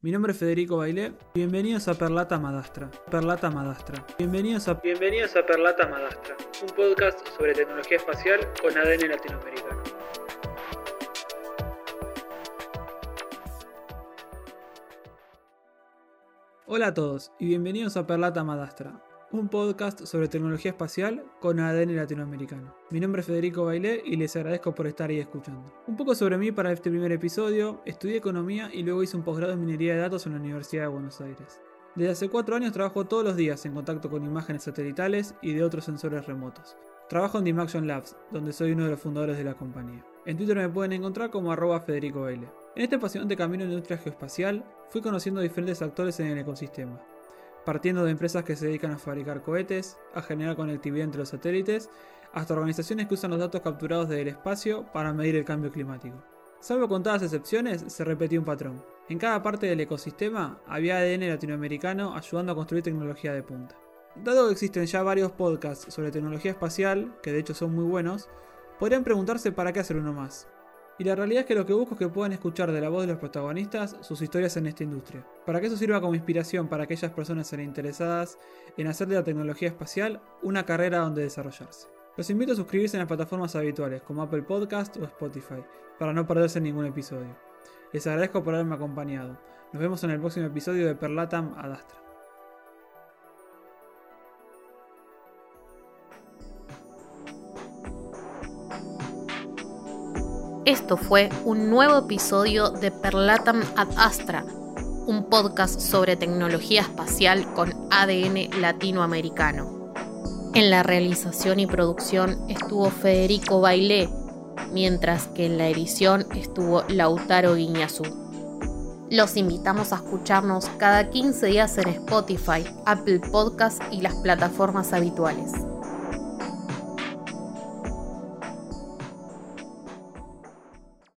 Mi nombre es Federico Bailé. Bienvenidos a Perlata Madastra. Perlata Madastra. Bienvenidos a Bienvenidos a Perlata Madastra, un podcast sobre tecnología espacial con ADN latinoamericano. Hola a todos y bienvenidos a Perlata Madastra, un podcast sobre tecnología espacial con ADN latinoamericano. Mi nombre es Federico Bailé y les agradezco por estar ahí escuchando. Un poco sobre mí para este primer episodio, estudié economía y luego hice un posgrado en minería de datos en la Universidad de Buenos Aires. Desde hace cuatro años trabajo todos los días en contacto con imágenes satelitales y de otros sensores remotos. Trabajo en Dimaction Labs, donde soy uno de los fundadores de la compañía. En Twitter me pueden encontrar como arroba Federico Baile. En este apasionante camino en industria geoespacial, fui conociendo diferentes actores en el ecosistema, partiendo de empresas que se dedican a fabricar cohetes, a generar conectividad entre los satélites, hasta organizaciones que usan los datos capturados del espacio para medir el cambio climático. Salvo contadas excepciones, se repetía un patrón. En cada parte del ecosistema había ADN latinoamericano ayudando a construir tecnología de punta. Dado que existen ya varios podcasts sobre tecnología espacial, que de hecho son muy buenos, podrían preguntarse para qué hacer uno más. Y la realidad es que lo que busco es que puedan escuchar de la voz de los protagonistas sus historias en esta industria, para que eso sirva como inspiración para aquellas personas interesadas en hacer de la tecnología espacial una carrera donde desarrollarse. Los invito a suscribirse en las plataformas habituales como Apple Podcast o Spotify, para no perderse ningún episodio. Les agradezco por haberme acompañado. Nos vemos en el próximo episodio de Perlatam Adastra. Esto fue un nuevo episodio de Perlatam ad Astra, un podcast sobre tecnología espacial con ADN latinoamericano. En la realización y producción estuvo Federico Bailé, mientras que en la edición estuvo Lautaro Guiñazú. Los invitamos a escucharnos cada 15 días en Spotify, Apple Podcasts y las plataformas habituales.